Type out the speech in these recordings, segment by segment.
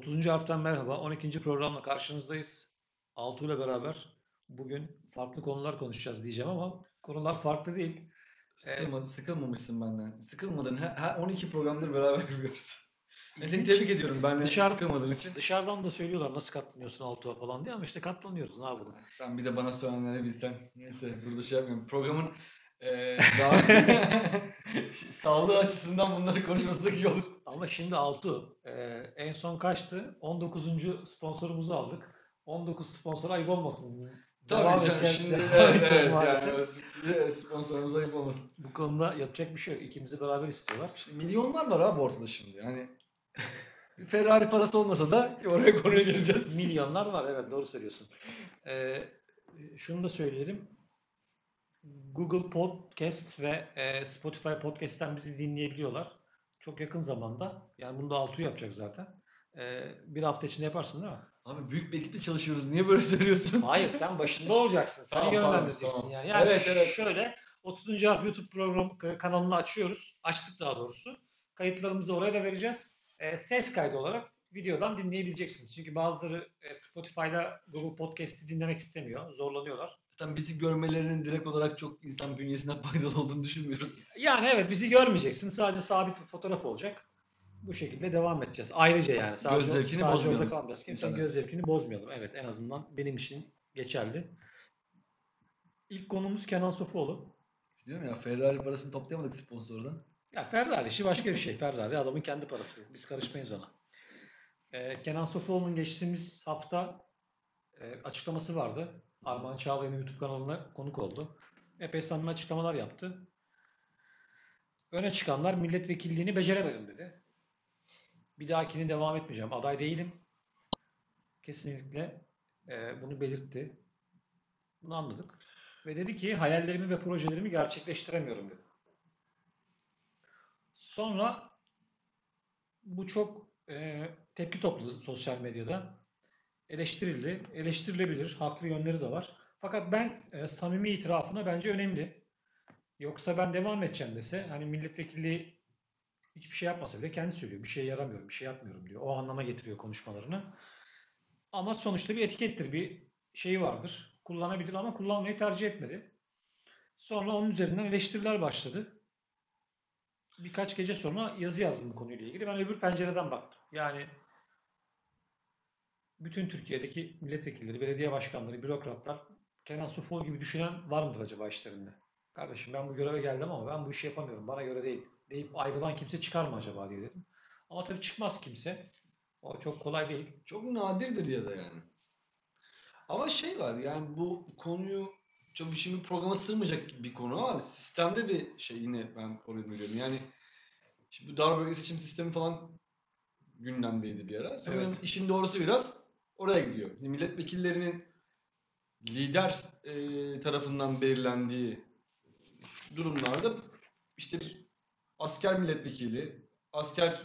30. harften merhaba. 12. programla karşınızdayız. Altuğ ile beraber bugün farklı konular konuşacağız diyeceğim ama konular farklı değil. Sıkılma, sıkılmamışsın benden. Sıkılmadın. Her, her 12 programdır beraber yapıyoruz. Ben seni tebrik ediyorum. Ben Dışarı- sıkılmadığın için. Dışarıdan da söylüyorlar nasıl katlanıyorsun Altuğ'a falan diye ama işte katlanıyoruz ne yapalım. Sen bir de bana söylenenleri bilsen. Neyse burada şey yapmıyorum. Programın eee daha sağlığı açısından bunları konuşması iyi olur. Ama şimdi Altuğ e, en son kaçtı? 19. sponsorumuzu aldık. 19 sponsor ayıp olmasın. Devam Tabii canım edeceğiz, şimdi devam evet, edeceğiz maalesef. yani sponsorumuz ayıp olmasın. Bu konuda yapacak bir şey yok. İkimizi beraber istiyorlar. İşte milyonlar var abi ortada şimdi. Yani Ferrari parası olmasa da oraya konuya geleceğiz. Milyonlar var evet doğru söylüyorsun. Ee, şunu da söyleyelim. Google Podcast ve e, Spotify Podcast'ten bizi dinleyebiliyorlar. Çok yakın zamanda. Yani bunu da Altuğ yapacak zaten. Ee, bir hafta içinde yaparsın değil mi? Abi büyük bir ekiple çalışıyoruz. Niye böyle söylüyorsun? Hayır sen başında olacaksın. Sen Tamam, yönlendireceksin tamam. yani. Yani Evet, evet. şöyle 30. harf YouTube program kanalını açıyoruz. Açtık daha doğrusu. Kayıtlarımızı oraya da vereceğiz. Ee, ses kaydı olarak videodan dinleyebileceksiniz. Çünkü bazıları e, Spotify'da Google Podcast'i dinlemek istemiyor. Zorlanıyorlar. Zaten bizi görmelerinin direkt olarak çok insan bünyesine faydalı olduğunu düşünmüyorum. Yani evet bizi görmeyeceksin. Sadece sabit bir fotoğraf olacak. Bu şekilde devam edeceğiz. Ayrıca yani. Sadece, Göz zevkini sadece orada kalmayacağız. Kimsenin göz zevkini bozmayalım. Evet en azından benim için geçerli. İlk konumuz Kenan Sofuoğlu. Diyorum ya Ferrari parasını toplayamadık sponsordan. Ya Ferrari işi başka bir şey. Ferrari adamın kendi parası. Biz karışmayız ona. Ee, Kenan Sofuoğlu'nun geçtiğimiz hafta e, açıklaması vardı. Armağan Çağlayan'ın YouTube kanalına konuk oldu. Epey samimi açıklamalar yaptı. Öne çıkanlar milletvekilliğini beceremedim dedi. Bir dahakini devam etmeyeceğim. Aday değilim. Kesinlikle e, bunu belirtti. Bunu anladık. Ve dedi ki hayallerimi ve projelerimi gerçekleştiremiyorum dedi. Sonra bu çok e, tepki topladı sosyal medyada. Eleştirildi. Eleştirilebilir. Haklı yönleri de var. Fakat ben e, samimi itirafına bence önemli. Yoksa ben devam edeceğim dese hani milletvekilliği hiçbir şey yapmasa bile kendi söylüyor. Bir şeye yaramıyorum, bir şey yapmıyorum diyor. O anlama getiriyor konuşmalarını. Ama sonuçta bir etikettir, bir şeyi vardır. Kullanabilir ama kullanmayı tercih etmedi. Sonra onun üzerinden eleştiriler başladı birkaç gece sonra yazı yazdım bu konuyla ilgili. Ben öbür pencereden baktım. Yani bütün Türkiye'deki milletvekilleri, belediye başkanları, bürokratlar Kenan Sofuoğlu gibi düşünen var mıdır acaba işlerinde? Kardeşim ben bu göreve geldim ama ben bu işi yapamıyorum. Bana göre değil. Deyip ayrılan kimse çıkar mı acaba diye dedim. Ama tabii çıkmaz kimse. O çok kolay değil. Çok nadirdir ya da yani. Ama şey var yani bu konuyu çok şimdi programa sığmayacak bir konu ama sistemde bir şey yine ben oraya görüyorum. Yani şimdi bu dar bölge seçim sistemi falan gündemdeydi bir ara. Sanırım Evet. işin doğrusu biraz oraya gidiyor. Şimdi milletvekillerinin lider e, tarafından belirlendiği durumlarda işte bir asker milletvekili, asker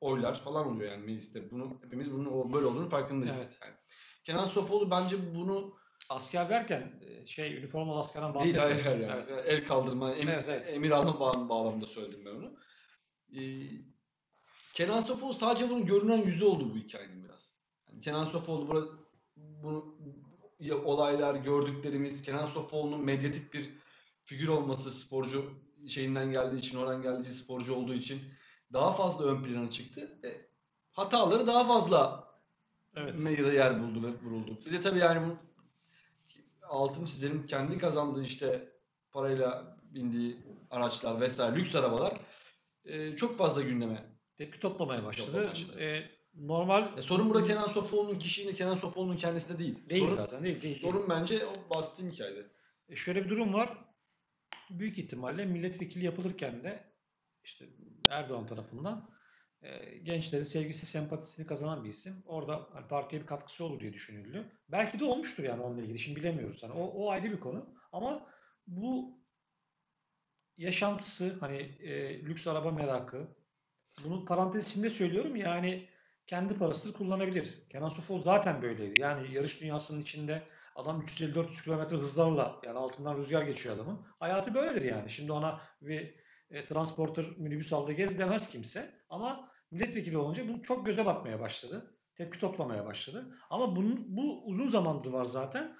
oylar falan oluyor yani mecliste. Bunu hepimiz bunun böyle olduğunu farkındayız. Evet. Yani Kenan Sofoğlu bence bunu Asker derken e, şey üniformalı askerden değil hayır hayır yani. Evet. el kaldırma, em- Evet, evet. emir alma bağ- bağlamında söyledim ben onu. Ee, Kenan Sofoğlu sadece bunun görünen yüzü oldu bu hikayenin Kenan Sofoğlu burada ya- olaylar gördüklerimiz, Kenan Sofoğlu'nun medyatik bir figür olması sporcu şeyinden geldiği için, oradan geldiği sporcu olduğu için daha fazla ön plana çıktı. E, hataları daha fazla Evet. medyada yer buldu, vuruldu. Bir de tabii yani bu altını çizelim kendi kazandığı işte parayla bindiği araçlar vesaire lüks arabalar e, çok fazla gündeme. Tepki toplamaya başladı. Toplamaya başladı. E, normal E, sorun burada Kenan Sofuoğlu'nun kişiliğinde Kenan Sofuoğlu'nun kendisinde değil. değil sorun, zaten. Değil, değil, değil. sorun bence o bastığın hikayede. E şöyle bir durum var. Büyük ihtimalle milletvekili yapılırken de işte Erdoğan tarafından e, gençlerin sevgisi, sempatisini kazanan bir isim. Orada hani partiye bir katkısı olur diye düşünüldü. Belki de olmuştur yani onunla ilgili. Şimdi bilemiyoruz. Hani o, o ayrı bir konu. Ama bu yaşantısı hani e, lüks araba merakı bunun parantez içinde söylüyorum yani kendi parasını kullanabilir. Kenan Sofoğlu zaten böyleydi. Yani yarış dünyasının içinde Adam 350-400 kilometre hızlarla yani altından rüzgar geçiyor adamın. Hayatı böyledir yani. Şimdi ona bir e, transporter minibüs aldı gez demez kimse. Ama milletvekili olunca bu çok göze batmaya başladı. Tepki toplamaya başladı. Ama bunun, bu uzun zamandır var zaten.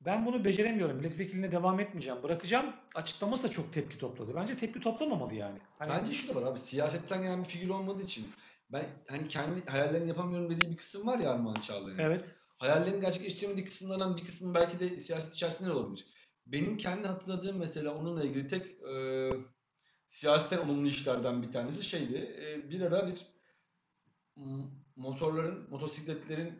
Ben bunu beceremiyorum. Milletvekiline devam etmeyeceğim. Bırakacağım. Açıklaması da çok tepki topladı. Bence tepki toplamamalı yani. Hani Bence şu da var abi siyasetten gelen bir figür olmadığı için ben hani kendi hayallerini yapamıyorum dediği bir kısım var ya Armağan Çağlayan'ın. Evet. Hayallerini gerçekleştiremediği kısımlardan bir kısmı belki de siyaset içerisinde de olabilir. Benim kendi hatırladığım mesela onunla ilgili tek e, siyasetten olumlu işlerden bir tanesi şeydi. E, bir ara bir motorların, motosikletlerin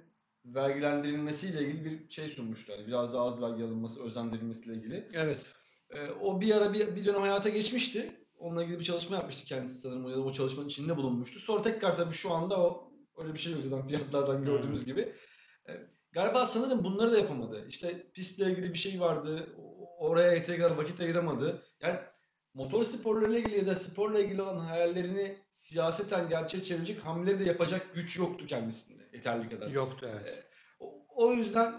vergilendirilmesiyle ilgili bir şey sunmuşlar. Biraz daha az vergi alınması, özendirilmesiyle ilgili. Evet. Ee, o bir ara bir, bir dönem hayata geçmişti. Onunla ilgili bir çalışma yapmıştı kendisi sanırım ya da o çalışmanın içinde bulunmuştu. Sonra tekrar tabii şu anda o öyle bir şey yok zaten fiyatlardan gördüğümüz gibi. Ee, galiba sanırım bunları da yapamadı. İşte pistle ilgili bir şey vardı. Oraya kadar vakit ayıramadı. Yani motor sporlarıyla ilgili ya da sporla ilgili olan hayallerini siyaseten gerçeğe çevirecek hamleleri de yapacak güç yoktu kendisinde. Yeterli kadar. Yoktu evet. O, o yüzden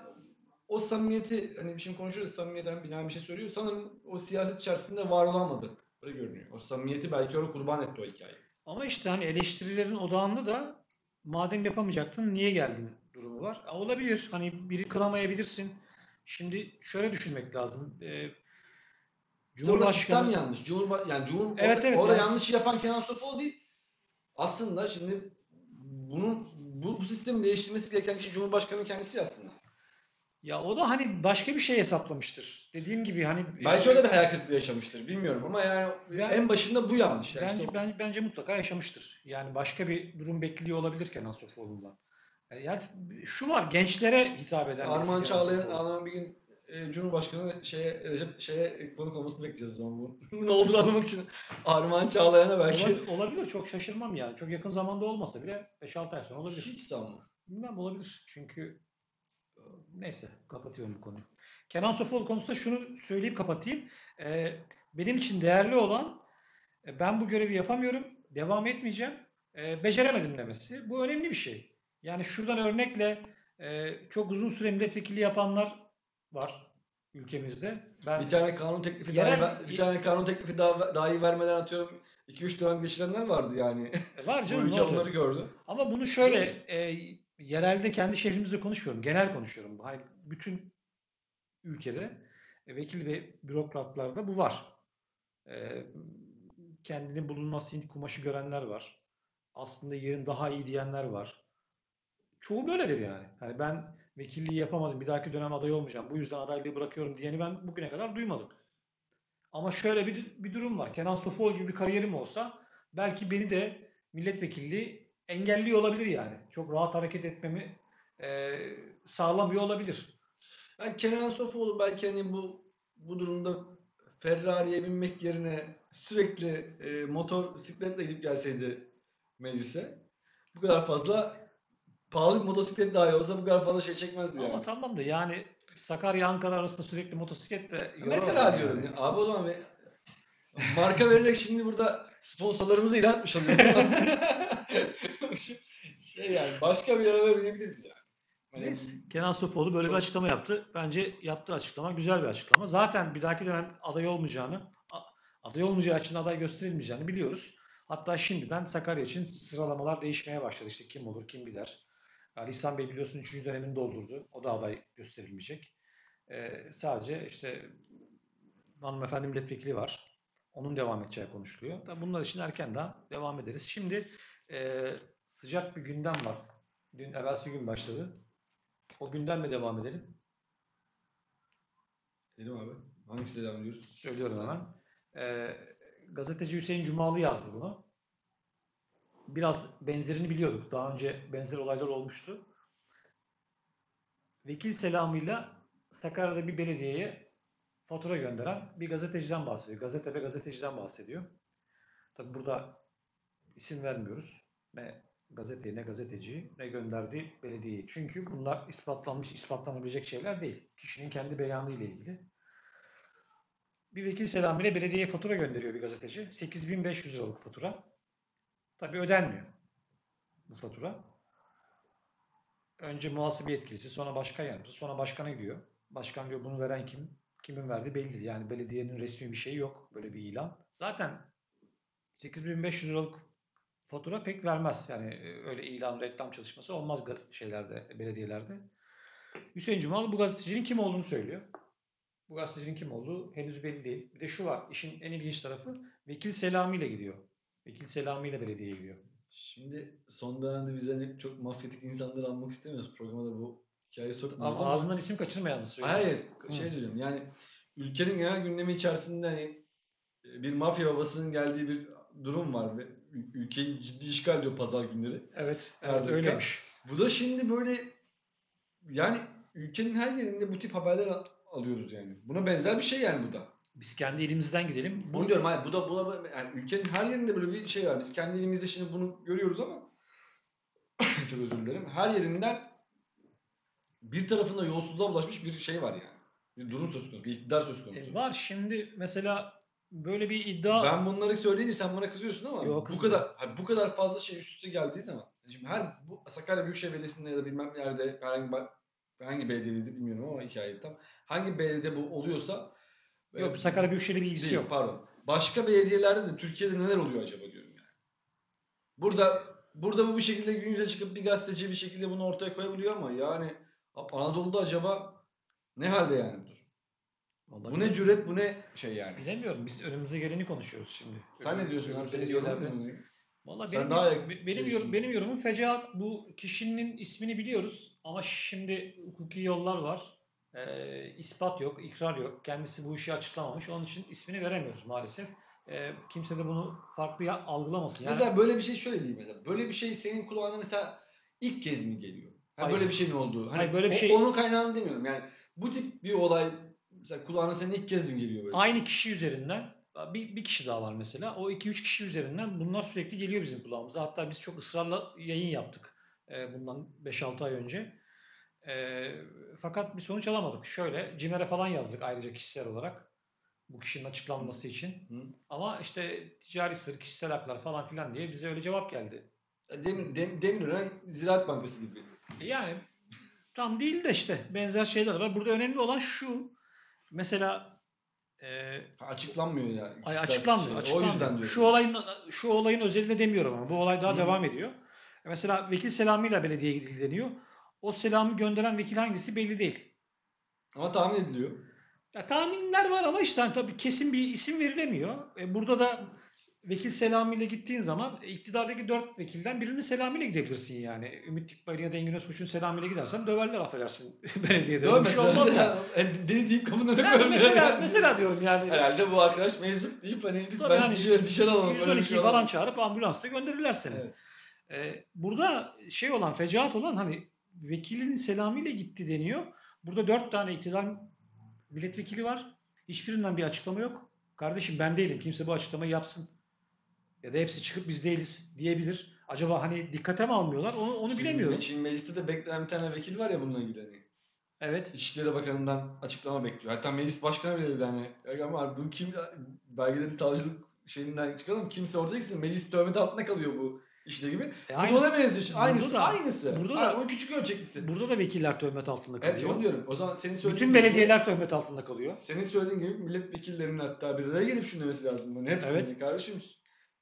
o samimiyeti hani şimdi konuşuyoruz samimiyetten binaen bir şey söylüyor. Sanırım o siyaset içerisinde var olamadı. Öyle görünüyor. O samimiyeti belki orada kurban etti o hikaye. Ama işte hani eleştirilerin odağında da madem yapamayacaktın niye geldin durumu var. Ha, Olabilir. Hani biri kılamayabilirsin. Şimdi şöyle düşünmek lazım. Ee, Orada sistem Cumhurbaşkanı yanlış. Cumhurba yani Cumhur Evet, orada, evet, orada yani- yanlışı yapan Kenan Sofoğlu değil. Aslında şimdi bunun bu, bu sistemi değiştirmesi gereken kişi Cumhurbaşkanı kendisi aslında. Ya o da hani başka bir şey hesaplamıştır. Dediğim gibi hani Belki öyle bir hayal kırıklığı yaşamıştır. Bilmiyorum ama yani Ben- en başında bu yanlış. Yani Bence, işte ben- bence mutlaka yaşamıştır. Yani başka bir durum bekliyor olabilir Kenan Sofuoğlu'ndan. Yani şu var gençlere hitap eden Kenan Çağlayan. Armağan bir gün e, Cumhurbaşkanı şeye Recep şeye konuk olmasını bekleyeceğiz zaman bu. ne olduğunu anlamak için Armağan Çağlayan'a belki Olabilir, olabilir. Çok şaşırmam yani. Çok yakın zamanda olmasa bile 5-6 ay sonra olabilir. hiç sanmam. Bilmem olabilir. Çünkü e, neyse kapatıyorum bu konuyu. Kenan Sofuoğlu konusunda şunu söyleyip kapatayım. E, benim için değerli olan e, ben bu görevi yapamıyorum, devam etmeyeceğim, e, beceremedim demesi. Bu önemli bir şey. Yani şuradan örnekle e, çok uzun süre milletvekili yapanlar var ülkemizde. Ben Bir tane kanun teklifi Yerel- ver- bir tane kanun teklifi daha, dahi vermeden atıyorum 2-3 dönem geçirenler vardı yani. var Bu canım olacak? onları gördü. Ama bunu şöyle e, yerelde kendi şehrimizde konuşmuyorum. Genel konuşuyorum. Bütün ülkede e, vekil ve bürokratlarda bu var. E, kendini bulunmaz kumaşı görenler var. Aslında yerin daha iyi diyenler var. Çoğu böyledir yani. Hani ben vekilliği yapamadım. Bir dahaki dönem aday olmayacağım. Bu yüzden adaylığı bırakıyorum diyeni ben bugüne kadar duymadım. Ama şöyle bir, bir durum var. Kenan Sofuoğlu gibi bir kariyerim olsa belki beni de milletvekilliği engelliyor olabilir yani. Çok rahat hareket etmemi e, sağlamıyor olabilir. Yani Kenan Sofoğlu belki hani bu bu durumda Ferrari'ye binmek yerine sürekli e, motor bisikletle gidip gelseydi meclise bu kadar fazla pahalı bir motosiklet dahi olsa bu kadar fazla şey çekmezdi yani. Ama tamam da yani Sakarya Ankara arasında sürekli motosikletle Mesela yani. diyorum ya, abi o zaman marka vererek şimdi burada sponsorlarımızı ilan etmiş oluyoruz. şey yani başka bir araba binebilirdi yani. Hani Neyse. Kenan Sofuoğlu böyle Çok- bir açıklama yaptı. Bence yaptığı açıklama güzel bir açıklama. Zaten bir dahaki dönem aday olmayacağını, aday olmayacağı için aday gösterilmeyeceğini biliyoruz. Hatta şimdiden Sakarya için sıralamalar değişmeye başladı. İşte kim olur, kim gider. Ali İhsan Bey biliyorsun 3. dönemini doldurdu. O da aday gösterilmeyecek. Ee, sadece işte hanımefendi milletvekili var. Onun devam edeceği konuşuluyor. Tabii bunlar için erken daha devam ederiz. Şimdi e, sıcak bir gündem var. Dün evvelsi gün başladı. O gündemle devam edelim. Dedim abi. Hangisiyle devam ediyoruz? Söylüyorum hemen. Ee, gazeteci Hüseyin Cumalı yazdı bunu. Biraz benzerini biliyorduk. Daha önce benzer olaylar olmuştu. Vekil selamıyla Sakarya'da bir belediyeye fatura gönderen bir gazeteciden bahsediyor. Gazete ve gazeteciden bahsediyor. Tabi burada isim vermiyoruz. Ne gazeteye ne gazeteciyi ne gönderdiği belediyeyi. Çünkü bunlar ispatlanmış, ispatlanabilecek şeyler değil. Kişinin kendi beyanı ile ilgili. Bir vekil selamıyla belediyeye fatura gönderiyor bir gazeteci. 8500 liralık fatura. Tabii ödenmiyor bu fatura. Önce muhasebe yetkilisi, sonra başkan yardımcısı, sonra başkana gidiyor. Başkan diyor bunu veren kim? Kimin verdiği belli. Yani belediyenin resmi bir şeyi yok. Böyle bir ilan. Zaten 8500 liralık fatura pek vermez. Yani e, öyle ilan, reklam çalışması olmaz şeylerde, belediyelerde. Hüseyin Cumalı bu gazetecinin kim olduğunu söylüyor. Bu gazetecinin kim olduğu henüz belli değil. Bir de şu var, işin en ilginç tarafı Vekil Selami ile gidiyor. Vekil Selami ile belediyeye gidiyor. Şimdi son dönemde biz hani çok mafyatik insanları almak istemiyoruz. Programa da bu hikayeyi sokmuyoruz Ama ağzından isim kaçırmayan mı söylüyor? Hayır, Hı. şey diyorum yani ülkenin genel gündemi içerisinde hani bir mafya babasının geldiği bir durum var ve ül- ülkeyi ciddi işgal ediyor pazar günleri. Evet, evet öyleymiş. Bu da şimdi böyle yani ülkenin her yerinde bu tip haberler al- alıyoruz yani. Buna benzer bir şey yani bu da. Biz kendi elimizden gidelim. Bunu diyorum hayır bu da buna yani ülkenin her yerinde böyle bir şey var. Biz kendi elimizde şimdi bunu görüyoruz ama çok özür dilerim. Her yerinden bir tarafında yolsuzluğa ulaşmış bir şey var yani. Bir durum söz konusu, bir iktidar söz konusu. E, var şimdi mesela böyle bir iddia Ben bunları söyleyince sen bana kızıyorsun ama Yok, bu kadar hani bu kadar fazla şey üst üste geldiği zaman şimdi her bu Sakarya Büyükşehir Belediyesi'nde ya da bilmem nerede herhangi hangi belediyeydi bilmiyorum ama hikaye tam. Hangi belediyede bu oluyorsa yok Sakarya Büyükşehir'le bir ilgisi Değil, yok. pardon. Başka belediyelerde de Türkiye'de neler oluyor acaba diyorum yani. Burada burada bu bir şekilde gün yüze çıkıp bir gazeteci bir şekilde bunu ortaya koyabiliyor ama yani Anadolu'da acaba ne halde yani durum? Vallahi Bu ne cüret bu ne şey yani. Bilemiyorum. Biz önümüze geleni konuşuyoruz şimdi. Sen ne diyorsun abi? Önümüzde Senin yorumun? Vallahi Sen benim, daha benim, benim, şeysin. yorum, benim yorumum fecaat. Bu kişinin ismini biliyoruz ama şimdi hukuki yollar var. Ee, ispat yok, ikrar yok. Kendisi bu işi açıklamamış. Onun için ismini veremiyoruz maalesef. Ee, kimse de bunu farklı ya- algılamasın. Yani, Mesela böyle bir şey şöyle diyeyim mesela. Böyle bir şey senin kulağına mesela ilk kez mi geliyor? Ha, Hayır. böyle bir şeyin olduğu. Hani Hayır, böyle bir şey- Onun kaynağını demiyorum. Yani bu tip bir olay mesela kulağına senin ilk kez mi geliyor böyle? aynı kişi üzerinden bir, bir kişi daha var mesela. O 2-3 kişi üzerinden bunlar sürekli geliyor bizim kulağımıza. Hatta biz çok ısrarla yayın yaptık e, bundan 5-6 ay önce. E, fakat bir sonuç alamadık. Şöyle CİMER'e falan yazdık ayrıca kişisel olarak. Bu kişinin açıklanması için. Hı. Ama işte ticari sır, kişisel haklar falan filan diye bize öyle cevap geldi. Demir, dem, Demirören Ziraat Bankası gibi. E Yani tam değil de işte benzer şeyler var. Burada önemli olan şu. Mesela e, Açıklanmıyor ya. Ay açıklanmıyor, açıklanmıyor. O yüzden diyorum. Şu olayın şu olayın özelinde demiyorum ama bu olay daha Hı. devam ediyor. E Mesela vekil Selami ile belediyeye gidildi deniyor. O selamı gönderen vekil hangisi belli değil. Ama tahmin ediliyor. Ya tahminler var ama işte hani tabii kesin bir isim verilemiyor. E burada da vekil Selami ile gittiğin zaman e, iktidardaki dört vekilden birinin Selami ile gidebilirsin yani. Ümit Dikbayır ya da Engin Özkoç'un Selami ile gidersen döverler affedersin belediyede. Bir şey olmaz ya. yani. Kapının önüne Yani mesela, yani. mesela diyorum yani. Herhalde bu arkadaş meczup deyip hani biz ben hani sizi dışarı alalım. böyle bir 112'yi şey falan çağırıp ambulansla gönderirler seni. Evet. Ee, burada şey olan, fecaat olan hani vekilin selamıyla gitti deniyor. Burada dört tane iktidar milletvekili var. Hiçbirinden bir açıklama yok. Kardeşim ben değilim. Kimse bu açıklamayı yapsın. Ya da hepsi çıkıp biz değiliz diyebilir. Acaba hani dikkate mi almıyorlar? Onu, onu Şimdi- bilemiyorum. Şimdi mecliste de beklenen bir tane vekil var ya bununla ilgili. Hani. Evet. İçişleri Bakanı'ndan açıklama bekliyor. Hatta meclis başkanı bile dedi hani "Ya ama bu kim belgeleri savcılık şeyinden çıkalım kimse orada gitsin meclis töhmet altında kalıyor bu işte gibi. E, Bu aynısı- ona benziyor. Şimdi. Burada Aynısı. da- aynısı. burada da- onun küçük ölçeklisi. Burada da vekiller töhmet altında kalıyor. Evet onu diyorum. O zaman senin söylediğin Bütün gibi- belediyeler töhmet altında kalıyor. senin söylediğin gibi milletvekillerinin hatta bir araya gelip şunu demesi lazım. Hani hepsini Evet. kardeşim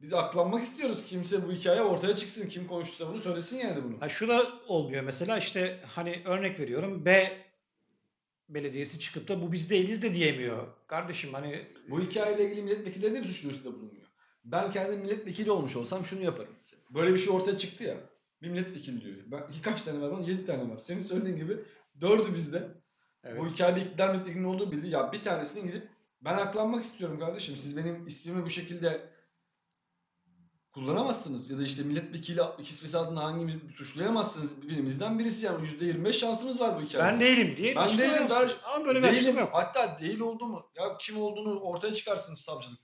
biz aklanmak istiyoruz. Kimse bu hikaye ortaya çıksın. Kim konuşursa bunu söylesin yani bunu. Ha şu da olmuyor mesela işte hani örnek veriyorum B belediyesi çıkıp da bu biz değiliz de diyemiyor. Kardeşim hani Bu hikayeyle ilgili milletvekilleri de bir suç duyurusunda bulunuyor. Ben kendim milletvekili olmuş olsam şunu yaparım. mesela. Böyle bir şey ortaya çıktı ya. Bir milletvekili diyor. Ben, kaç tane var? Lan? 7 tane var. Senin söylediğin gibi dördü bizde. evet. Bu hikayede iktidar milletvekilinin olduğu bildi. Ya bir tanesinin gidip ben aklanmak istiyorum kardeşim. Siz benim ismimi bu şekilde kullanamazsınız. Ya da işte milletvekili ikisi adına hangimiz suçlayamazsınız. Birimizden birisi yani. %25 şansımız var bu hikayede. ben değilim diye Ben değilim, ben- Ama böyle bir Değilim. yok. Hatta değil oldu mu? Ya kim olduğunu ortaya çıkarsınız savcılık.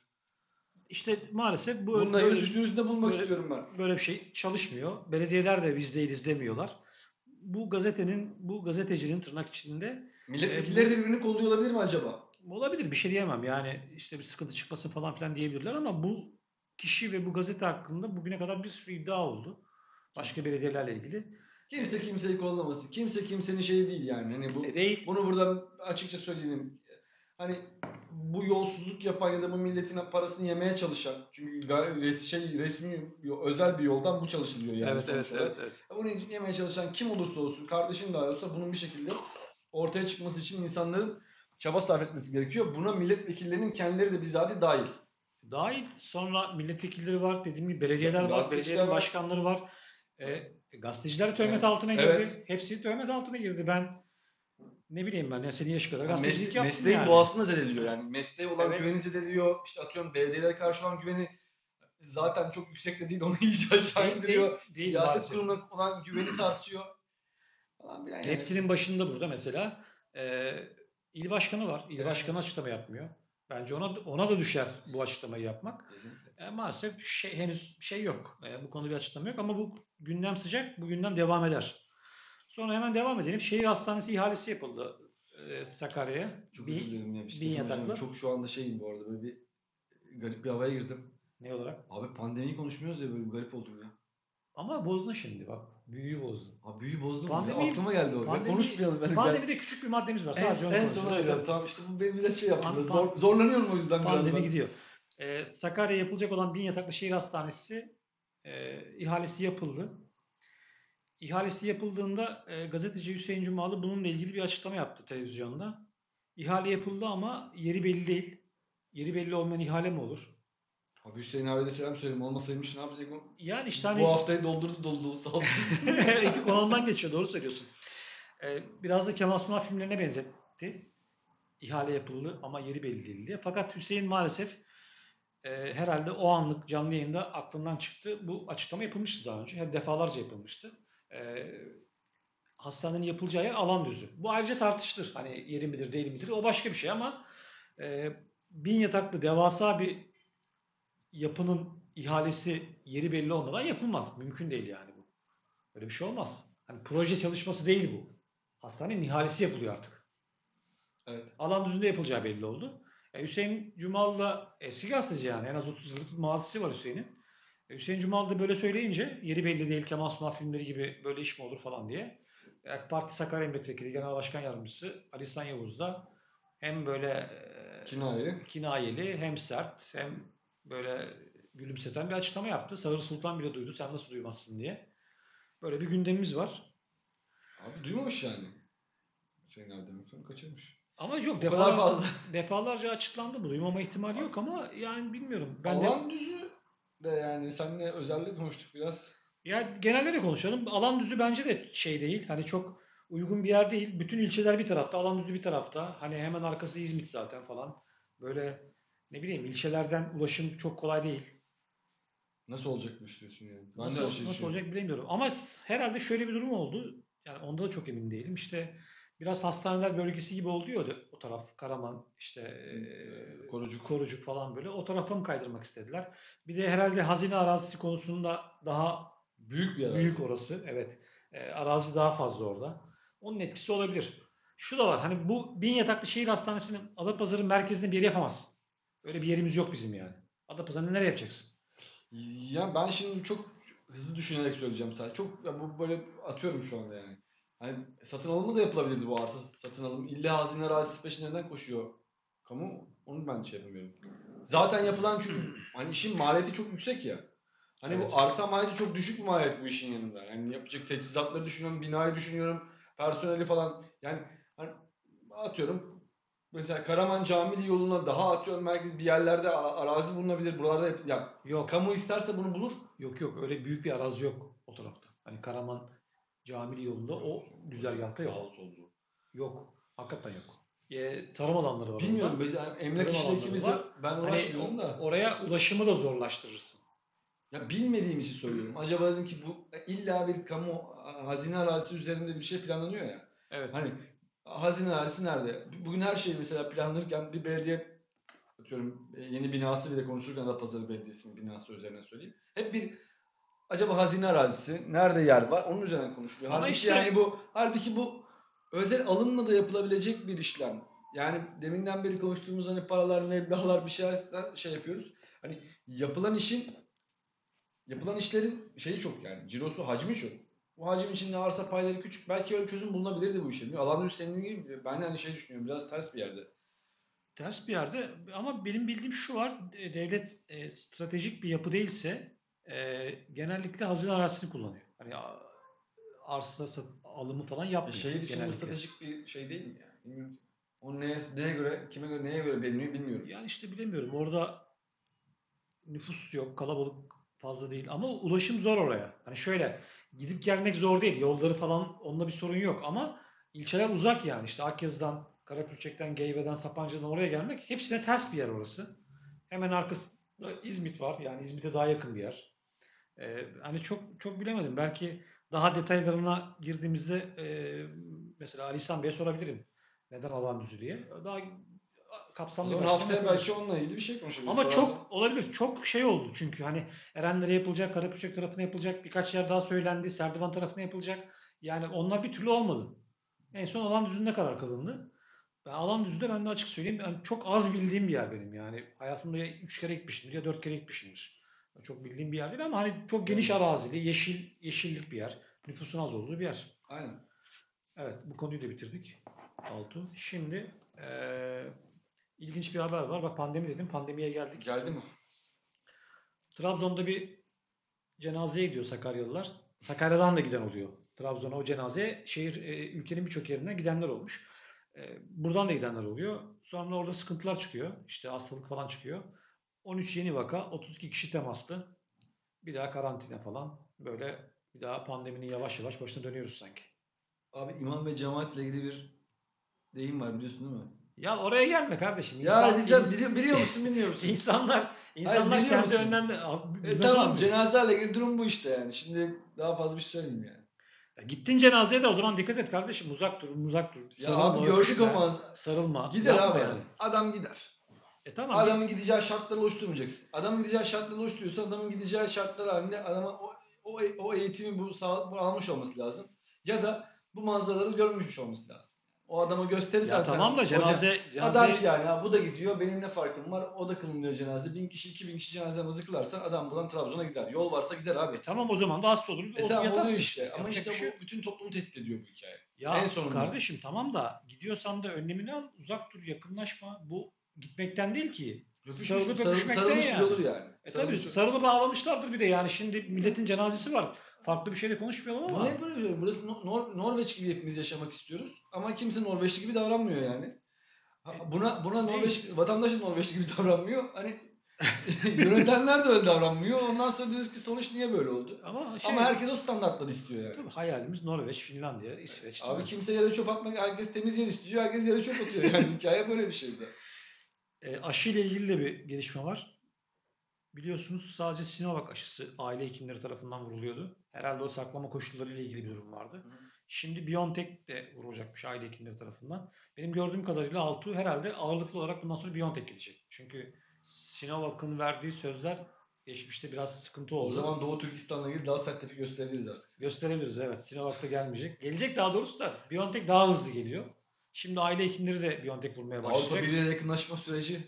İşte maalesef bu Bununla böyle, duyurusunda bulunmak böyle- istiyorum ben. böyle bir şey çalışmıyor. Belediyeler de biz değiliz demiyorlar. Bu gazetenin, bu gazetecinin tırnak içinde Milletvekilleri de birbirini kolluyor olabilir mi acaba? olabilir bir şey diyemem. Yani işte bir sıkıntı çıkmasın falan filan diyebilirler ama bu kişi ve bu gazete hakkında bugüne kadar bir sürü iddia oldu. Başka belediyelerle ilgili. Kimse kimseyi kollamasın. Kimse kimsenin şeyi değil yani. Hani bu E değil. bunu burada açıkça söyleyelim. Hani bu yolsuzluk yapan ya da bu milletin parasını yemeye çalışan çünkü res- şey resmi özel bir yoldan bu çalışılıyor yani evet, evet, evet, evet. Bunu yemeye çalışan kim olursa olsun, kardeşin dahi olsa bunun bir şekilde ortaya çıkması için insanların çaba sarf etmesi gerekiyor. Buna milletvekillerinin kendileri de bizzat dahil. Dahil sonra milletvekilleri var, dediğim gibi belediyeler var, var. başkanları var. E, gazeteciler töhmet Evet. altına girdi. Evet. Hepsi töhmet altına girdi. Ben ne bileyim ben ya senin yaş kadar Yani gazetecilik mes- yaptım mesleğin yani. doğasını yani. Mesleğe olan Evet. güveni zedeliyor. İşte atıyorum belediyelere karşı olan güveni zaten çok yüksek de değil. Onu iyice aşağı indiriyor. değil, değil Siyaset maalesef. kurumuna olan güveni sarsıyor. Falan yani. Hepsinin başında burada mesela e, il başkanı var. İl Evet. başkanı açıklama yapmıyor. Bence ona ona da düşer bu açıklamayı yapmak. E, maalesef şey, henüz şey yok. E, bu konuda bir açıklama yok ama bu gündem sıcak. Bu gündem devam eder. Sonra hemen devam edelim. Şehir hastanesi ihalesi yapıldı e, Sakarya'ya. Çok Bir- özür dilerim ya. İşte bin hocam, yataklı. Çok şu anda şeyim bu arada böyle bir garip bir havaya girdim. Ne olarak? Abi pandemiyi konuşmuyoruz ya böyle garip oldum ya. Ama bozdun şimdi bak. Büyüyü bozdun. Abi büyü bozdum. Pandemi- Aklıma geldi o. Ya pandemi- Konuşmayalım. Ben, Pandemide küçük bir maddemiz var. Sadece en, onu en sona geliyorum. Tamam işte bu benim biraz şey. Pan- Zor, zorlanıyorum o yüzden biraz Pandemi ben. gidiyor. Ee, Sakarya yapılacak olan bin yataklı şehir hastanesi e, ihalesi yapıldı. İhalesi yapıldığında e, gazeteci Hüseyin Cumalı bununla ilgili bir açıklama yaptı televizyonda. İhale yapıldı ama yeri belli değil. Yeri belli olmayan ihale mi olur? Abi Hüseyin abiye de selam söyleyeyim. Olmasaymış ne yapacak? Yani işte hani Bu haftayı doldurdu doldurdu sağ olsun. İki konumdan geçiyor doğru söylüyorsun. Ee, biraz da Kemal Sunal filmlerine benzetti. İhale yapıldı ama yeri belli değil diye. Fakat Hüseyin maalesef e, herhalde o anlık canlı yayında aklından çıktı. Bu açıklama yapılmıştı daha önce. Yani defalarca yapılmıştı. E, hastanenin yapılacağı yer alan düzü. Bu ayrıca tartışılır. Hani yeri midir değil midir o başka bir şey ama e, bin yataklı devasa bir yapının ihalesi yeri belli olmadan yapılmaz. Mümkün değil yani bu. Öyle bir şey olmaz. Hani proje çalışması değil bu. Hastanenin ihalesi yapılıyor artık. evet. Alan düzünde yapılacağı belli oldu. E, Hüseyin Cumalı da eski gazeteci yani. En az 30 yıllık mazisi var Hüseyin'in. E, Hüseyin Cumalı da böyle söyleyince yeri belli değil Kemal Sunal filmleri gibi böyle iş mi olur falan diye. AK Parti Sakarya Milletvekili Genel Başkan Yardımcısı Ali İhsan Yavuz da hem böyle e, Kinaye. kinayeli hem sert hem böyle gülümseten bir açıklama yaptı. Sağır Sultan bile duydu sen nasıl duymazsın diye. Böyle bir gündemimiz var. Abi duymamış yani. Hüseyin onu kaçırmış. Ama yok defalarca, fazla. defalarca açıklandı bu. Duymama ihtimali yok ama yani bilmiyorum. Ben Alan düzü de yani seninle özellikle konuştuk biraz. de, ya genelde de konuşalım. Alan düzü bence de şey değil. Hani çok uygun bir yer değil. Bütün ilçeler bir tarafta, alan düzü bir tarafta. Hani hemen arkası İzmit zaten falan. Böyle ne bileyim ilçelerden ulaşım çok kolay değil. Nasıl olacakmış diyorsun yani. Ben Nasıl, de şey nasıl düşünüyorum. olacak bilemiyorum. Ama herhalde şöyle bir durum oldu. Yani onda da çok emin değilim. İşte biraz hastaneler bölgesi gibi ya o- taraf. Karaman, işte eee, Korucuk. Korucuk falan böyle. O tarafa mı kaydırmak istediler? Bir de herhalde hazine arazisi konusunda daha Büyük bir yer. büyük orası. Evet. Eee, arazi daha fazla orada. Onun etkisi olabilir. Şu da var. Hani bu bin yataklı şehir hastanesinin Adapazarı merkezinde bir yeri yapamazsın. Öyle bir yerimiz yok bizim yani. Adapazarı'nı nereye yapacaksın? Ya ben şimdi çok hızlı düşünerek söyleyeceğim sadece. Çok ya bu böyle atıyorum şu anda yani. Hani satın alımı da yapılabilirdi bu arsa satın alım. İlla hazine arazisi peşinde neden koşuyor kamu? Onu ben şey yapamıyorum. Zaten yapılan çünkü hani işin maliyeti çok yüksek ya. Hani Evet. bu arsa maliyeti çok düşük bir maliyet bu işin yanında. Yani yapacak teçhizatları düşünüyorum, binayı düşünüyorum, personeli falan. Yani hani atıyorum mesela Karaman Camili yoluna daha atıyorum merkez bir yerlerde arazi bulunabilir. Buralarda yap- ya Yok. Kamu isterse bunu bulur. Yok yok öyle büyük bir arazi yok o tarafta. Hani Karaman Camili yolunda o güzergahta yok. Sağ sollu. Yok. Hakikaten yok. E, tarım alanları var Bilmiyorum. orada. Mesela emlak bizde var. ben Hani uğraşmıyorum o- da. oraya ulaşımı da zorlaştırırsın. Ya bilmediğim için söylüyorum. Acaba dedim ki bu illa bir kamu hazine arazisi üzerinde bir şey planlanıyor ya. Evet. Hani hazine arazisi nerede? Bugün her şey mesela planlanırken bir belediye atıyorum e, yeni binası bile konuşurken da Pazarı Belediyesi'nin binası üzerine söyleyeyim. Hep bir acaba hazine arazisi nerede yer var onun üzerine konuşuluyor. Ama halbuki işte- yani bu halbuki bu özel alınma da yapılabilecek bir işlem. Yani deminden beri konuştuğumuz hani paralar, meblağlar bir şeyler şey yapıyoruz. Hani yapılan işin yapılan işlerin şeyi çok yani cirosu hacmi çok. Bu hacim içinde arsa payları küçük. Belki öyle bir çözüm bulunabilirdi bu işe. Alan senin gibi ben de hani şey düşünüyorum biraz ters bir yerde. ters bir yerde ama benim bildiğim şu var. e, Devlet e, stratejik bir yapı değilse e, genellikle hazine arazisini kullanıyor. Hani arsa alımı falan E, yapmıyor için bu genellikle. stratejik bir şey değil mi yani? Bilmiyorum. O neye, neye göre, kime göre, neye göre belirleniyor bilmiyorum. Yani işte bilemiyorum. Orada nüfus yok, kalabalık fazla değil ama ulaşım zor oraya. Hani şöyle gidip gelmek zor değil. Yolları falan onunla bir sorun yok ama ilçeler uzak yani. İşte Akyazı'dan, Karapürçek'ten, Geyve'den, Sapanca'dan oraya gelmek hepsine ters bir yer orası. Hemen arkasında İzmit var. Yani İzmit'e daha yakın bir yer. Ee, hani çok çok bilemedim. Belki daha detaylarına girdiğimizde e, mesela Ali İhsan Bey'e sorabilirim. Neden alan düzü diye. Daha kapsamlı bir haftaya belki onunla ilgili bir şey konuşabiliriz. Ama Sorarsan. çok olabilir. Çok şey oldu çünkü hani Erenlere yapılacak, Karapürçek tarafına yapılacak, birkaç yer daha söylendi, Serdivan tarafına yapılacak. Yani onlar bir türlü olmadı. En son alan düzünde karar kılındı. Ben alan düzünde ben de açık söyleyeyim yani çok az bildiğim bir yer benim yani. Hayatımda ya 3 kere gitmişimdir ya 4 kere gitmişimdir. Çok bildiğim bir yer değil ama hani çok geniş arazili, yeşil yeşillik bir yer. Nüfusun az olduğu bir yer. Aynen. Evet, bu konuyu da bitirdik. Altu. Şimdi eee, ilginç bir haber var. Bak pandemi dedim. Pandemiye geldik. Geldi mi? Trabzon'da bir cenazeye gidiyor Sakaryalılar. Sakarya'dan da giden oluyor. Trabzon'a o cenazeye şehir e, ülkenin birçok yerine gidenler olmuş. E, buradan da gidenler oluyor. Sonra orada sıkıntılar çıkıyor. İşte hastalık falan çıkıyor. 13 yeni vaka, 32 kişi temaslı. Bir daha karantina falan. Böyle bir daha pandeminin yavaş yavaş başına dönüyoruz sanki. Abi imam ve cemaatle ilgili bir deyim var biliyorsun değil mi? Ya oraya gelme kardeşim. Ya İnsan- Nizam, ins- biliyor, biliyor musun bilmiyor musun? insanlar insanlar biliyor kendi musun? önlemde E, tamam cenazelerle ilgili durum bu işte yani. Şimdi daha fazla bir şey söyleyeyim yani. Ya Gittin cenazeye de o zaman dikkat et kardeşim. Uzak dur, uzak dur. Ya Sarılma, abi gördük ama Sarılma. gider abi. yani. Adam gider. E tamam. Adamın gideceği şartları oluşturmayacaksın. Adamın gideceği şartları oluşturuyorsan adamın gideceği şartlar halinde adama o, o, o eğitimi bu, sağ, bu almış olması lazım. Ya da bu manzaraları görmüş olması lazım. O adama gösterirsen ya sen tamam da hoca- cenaze, Adam cenaze ki yani ha, bu da gidiyor benim ne farkım var o da kılınıyor cenaze. Bin kişi iki bin kişi cenaze namazı kılarsan adam buradan Trabzon'a gider. Yol varsa gider abi. E tamam o zaman da hasta olur. E tamam oluyor işte ama Yapacak işte bir şey bu bütün toplumu tehdit ediyor bu hikaye. Ya en sonunda. kardeşim tamam da gidiyorsan da önlemini al. Uzak dur, yakınlaşma. Bu gitmekten değil ki. Öpüşmüş, Sarılıp sarı- öpüşmekten sarılmış yani. olur yani. E tabii Sarılmış- sarılı bağlamışlardır bir de yani. Şimdi milletin cenazesi var. Farklı bir şeyle konuşmayalım ama. ne böyle? Burası Nor- Nor- Norveç gibi hepimiz yaşamak istiyoruz. Ama kimse Norveçli gibi davranmıyor yani. Ha, Buna buna? Norveç vatandaş da Norveçli gibi davranmıyor. Hani yönetenler de öyle davranmıyor. Ondan sonra diyoruz ki sonuç niye böyle oldu? Ama, şey, Ama herkes o standartları istiyor yani. tabii hayalimiz Norveç, Finlandiya, İsveç. Abi mi? kimse yere çöp atmak, herkes temiz yer istiyor, herkes yere çöp atıyor. Yani hikaye böyle bir şeydi. E, aşı ile ilgili de bir gelişme var. Biliyorsunuz sadece Sinovac aşısı aile hekimleri tarafından vuruluyordu. Herhalde o saklama koşulları ile ilgili bir durum vardı. Şimdi BioNTech de vurulacakmış aile hekimleri tarafından. Benim gördüğüm kadarıyla Altu herhalde ağırlıklı olarak bundan sonra BioNTech gidecek. Çünkü Sinovac'ın verdiği sözler geçmişte biraz sıkıntı oldu. O zaman Doğu Türkistan'la ilgili daha sert tepki gösterebiliriz artık. Gösterebiliriz evet. Sinovac da gelmeyecek. Gelecek daha doğrusu da BioNTech daha hızlı geliyor. Şimdi aile hekimleri de BioNTech vurmaya Avrupa başlayacak. Birliği'ne yakınlaşma süreci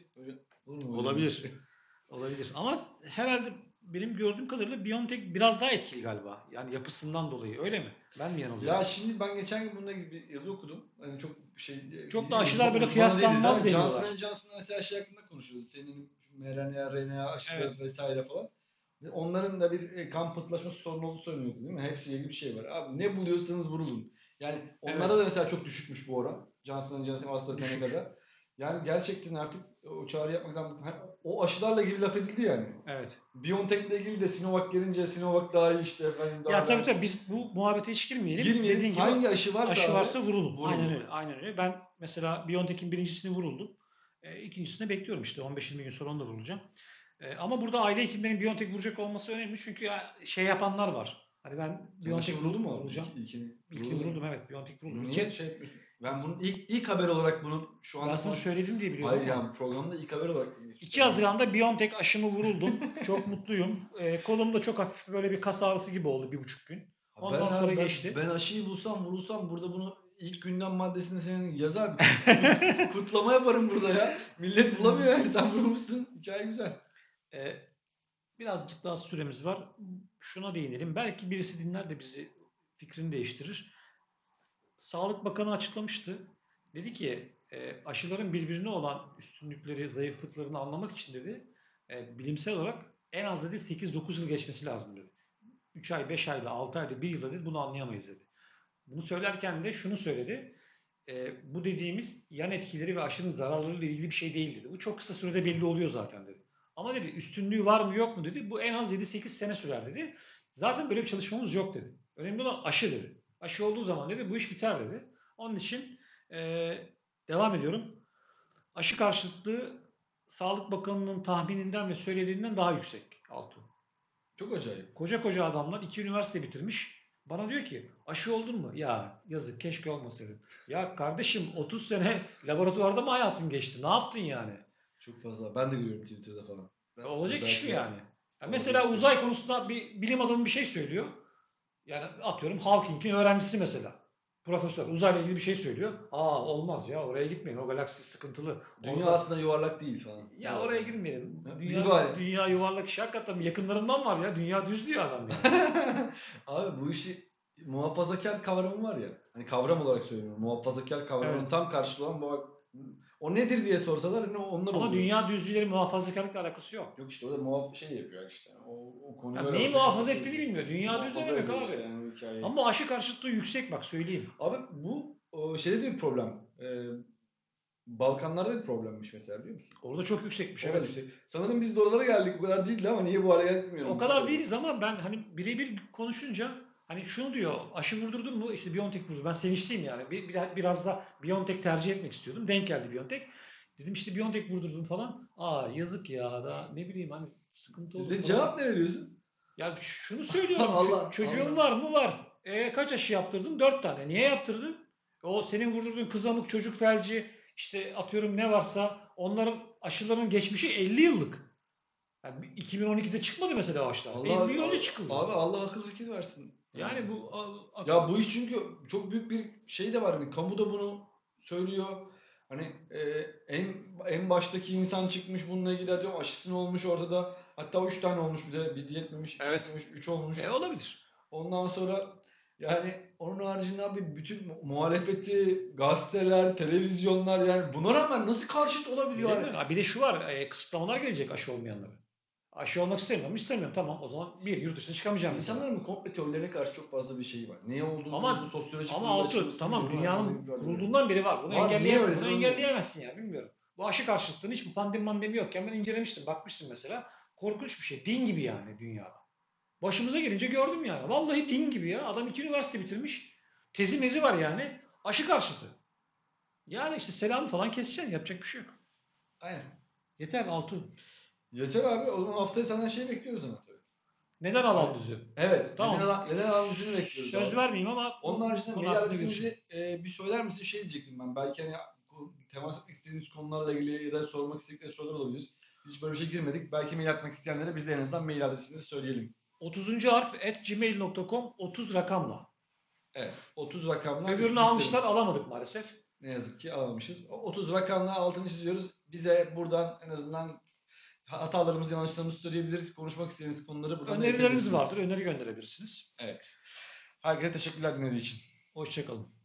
olur mu? Olabilir. Olabilir. Ama herhalde benim gördüğüm kadarıyla BioNTech biraz daha etkili galiba. Yani yapısından dolayı. Öyle mi? Ben mi yanılıyorum? Ya şimdi ben geçen gün bununla ilgili bir yazı okudum. Hani çok şey Çok da aşılar böyle kıyaslanmaz deniyorlar. Johnson Johnson'ın mesela şey hakkında konuşuyordu. Senin mRNA, RNA aşıları Evet. vesaire falan. Onların da bir e, kan pıhtılaşması sorunu olduğu söyleniyordu değil mi? Hepsiyle ilgili bir şey var. Abi ne buluyorsanız vurulun. Yani onlara Evet. da mesela çok düşükmüş bu oran. Johnson Johnson AstraZeneca'da. Yani gerçekten artık o çağrı yapmaktan o aşılarla ilgili laf edildi yani. Evet. BioNTech'le ilgili de Sinovac gelince Sinovac daha iyi işte efendim daha Ya tabii tabii biz bu muhabbete hiç girmeyelim. Girmeyelim. Dediğin gibi Hangi aşı varsa, aşı abi, varsa vurulun. vurulun. Aynen öyle. Aynen öyle. Ben mesela BioNTech'in birincisini vuruldum. E, ikincisini bekliyorum işte 15-20 gün sonra onu da vurulacağım. E, ama burada aile hekimlerinin BioNTech vuracak olması önemli çünkü ya, şey yapanlar var. Hani ben BioNTech vuruldu mu? Vurulacağım. İlkini, İlkini vuruldum evet. BioNTech vuruldum. Niye şey yapıyorsun? Ben bunun ilk, ilk haber olarak bunu şu anda ben sana söyledim diye biliyorum. Hayır ama. yani programda ilk haber olarak 2 Haziran'da BioNTech aşımı vuruldum. çok mutluyum. E, kolumda çok hafif böyle bir kas ağrısı gibi oldu bir buçuk gün. Ondan ben, sonra ben, geçti. Ben aşıyı bulsam vurulsam burada bunu ilk gündem maddesini senin yazar. Kutlama yaparım burada ya. Millet bulamıyor yani sen vurmuşsun. Hikaye güzel. E, birazcık daha süremiz var. Şuna değinelim. Belki birisi dinler de bizi fikrini değiştirir. Sağlık Bakanı açıklamıştı. Dedi ki e, aşıların birbirine olan üstünlükleri, zayıflıklarını anlamak için dedi e, bilimsel olarak en az dedi 8-9 yıl geçmesi lazım dedi. 3 ay, 5 ayda, 6 ayda, 1 yılda dedi bunu anlayamayız dedi. Bunu söylerken de şunu söyledi. e, bu dediğimiz yan etkileri ve aşının zararlarıyla ilgili bir şey değil dedi. Bu çok kısa sürede belli oluyor zaten dedi. Ama dedi üstünlüğü var mı yok mu dedi. Bu en az 7-8 sene sürer dedi. Zaten böyle bir çalışmamız yok dedi. Önemli olan aşı dedi. Aşı olduğu zaman dedi bu iş biter dedi. Onun için e, devam ediyorum. Aşı karşıtlığı Sağlık Bakanı'nın tahmininden ve söylediğinden daha yüksek Altuğ. Çok acayip. Koca koca adamlar iki üniversite bitirmiş. Bana diyor ki aşı oldun mu? Ya yazık keşke olmasaydı. Ya kardeşim 30 sene laboratuvarda mı hayatın geçti? Ne yaptın yani? Çok fazla. Ben de görüyorum Twitter'da falan. Ben Olacak iş mi yani? Ya mesela uzay konusunda bir bilim adamı bir şey söylüyor. Yani atıyorum Hawking'in öğrencisi mesela. Profesör uzayla ilgili bir şey söylüyor. Aa olmaz ya oraya gitmeyin o galaksi sıkıntılı. Dünya Orada- aslında yuvarlak değil falan. ya oraya girmeyelim. Ya, Dünya, dünya yuvarlak iş hakikaten yakınlarından var ya. Dünya düz diyor adam yani. Abi bu işi muhafazakar kavramı var ya. Hani kavram olarak söylüyorum. Muhafazakar kavramının Evet. tam karşılığı olan bu o nedir diye sorsalar hani onlar Ama oluyor. dünya düzcülerin muhafazakarlıkla alakası yok. Yok işte o da muhaf şey yapıyor işte. O, o konuyu Ya böyle neyi muhafaza ettiğini bilmiyor. Dünya düz ne Muhafaza demek abi? işte yani hikayeyi. Ama aşı karşıtlığı yüksek bak söyleyeyim. Abi bu şeyde de bir problem. Ee, Balkanlarda da bir problemmiş mesela biliyor musun? Orada çok yüksekmiş. Evet. Evet. Işte. Sanırım biz de oralara geldik. Bu kadar değildi ama niye bu hale geldik bilmiyorum. O kadar değiliz ama ben hani birebir konuşunca hani şunu diyor aşı vurdurdun mu işte Biontech vurdu. Ben sevinçliyim yani. Bir, bir- biraz da Biontech tercih etmek istiyordum. Denk geldi Biontech. Dedim işte Biontech vurdurdun falan. Aa yazık ya da ne bileyim hani sıkıntı olur. Falan. cevap ne veriyorsun? Ya şunu söylüyorum. Allah- çocuğun Allah. var mı? Var. E, kaç aşı yaptırdın? Dört tane. Niye yaptırdın? O senin vurdurduğun kızamık, çocuk felci, işte atıyorum ne varsa onların aşıların geçmişi 50 yıllık. Yani 2012'de çıkmadı mesela o aşılar. 50 yıl önce çıkıldı. Abi Allah akıl fikir versin. Yani bu Ya bu iş çünkü çok büyük bir şey de var. Hani kamu da bunu söylüyor. Hani e, en en baştaki insan çıkmış bununla ilgili hadi o aşısını olmuş ortada. Hatta 3 tane olmuş bir de bir yetmemiş, Evet. yetmemiş, 3 olmuş. E, olabilir. Ondan sonra yani onun haricinde abi bütün mu- muhalefeti, gazeteler, televizyonlar yani buna rağmen nasıl karşıt olabiliyor? Değil Yani? mi? Bir de şu var. E, kısıtlamalar gelecek aşı olmayanlara. Aşı olmak istemiyorum. istemiyorum. Tamam o zaman bir yurt dışına çıkamayacağım. İnsanların bu komple teorilerine karşı çok fazla bir şey var. Neye olduğunu Ama- sosyolojik Ama altı tamam dünyanın kurulduğundan beri var. Bunu, Var, engelleyemem, bunu engelleyemezsin ya bilmiyorum. Bu aşı karşıtlığını hiç bu pandemi mandemi yokken ben incelemiştim. Bakmıştım mesela. Korkunç bir şey. Din gibi yani dünyada. Başımıza gelince gördüm yani. Vallahi din gibi ya. Adam iki üniversite bitirmiş. Tezi mezi var yani. Aşı karşıtı. Yani işte selamı falan keseceksin. Yapacak bir şey yok. Aynen. Yeter Altun. Yeter abi. O zaman haftaya senden şey bekliyoruz ama tabii. Neden alan düzü? Evet. Tamam. Neden, neden alan yüzünü bekliyoruz Söz abi. vermeyeyim ama Onun haricinde mail görüşelim. e, bir söyler misin? Şey diyecektim ben. Belki hani temas etmek istediğiniz konularla ilgili ya da sormak istedikleri sorular olabilir. Hiç böyle bir şey girmedik. Belki mail atmak isteyenlere biz de en azından mail adresimizi söyleyelim. 30. harf at gmail.com 30 rakamla. Evet. 30 rakamlar. Öbürünü almışlar alamadık maalesef. Ne yazık ki alamamışız. O 30 rakamla altını çiziyoruz. Bize buradan en azından hatalarımızı, yanlışlarımızı söyleyebilir. Konuşmak istediğiniz konuları buradan Önerileriniz vardır. Öneri gönderebilirsiniz. Evet. Herkese teşekkürler dinlediği için. Hoşçakalın.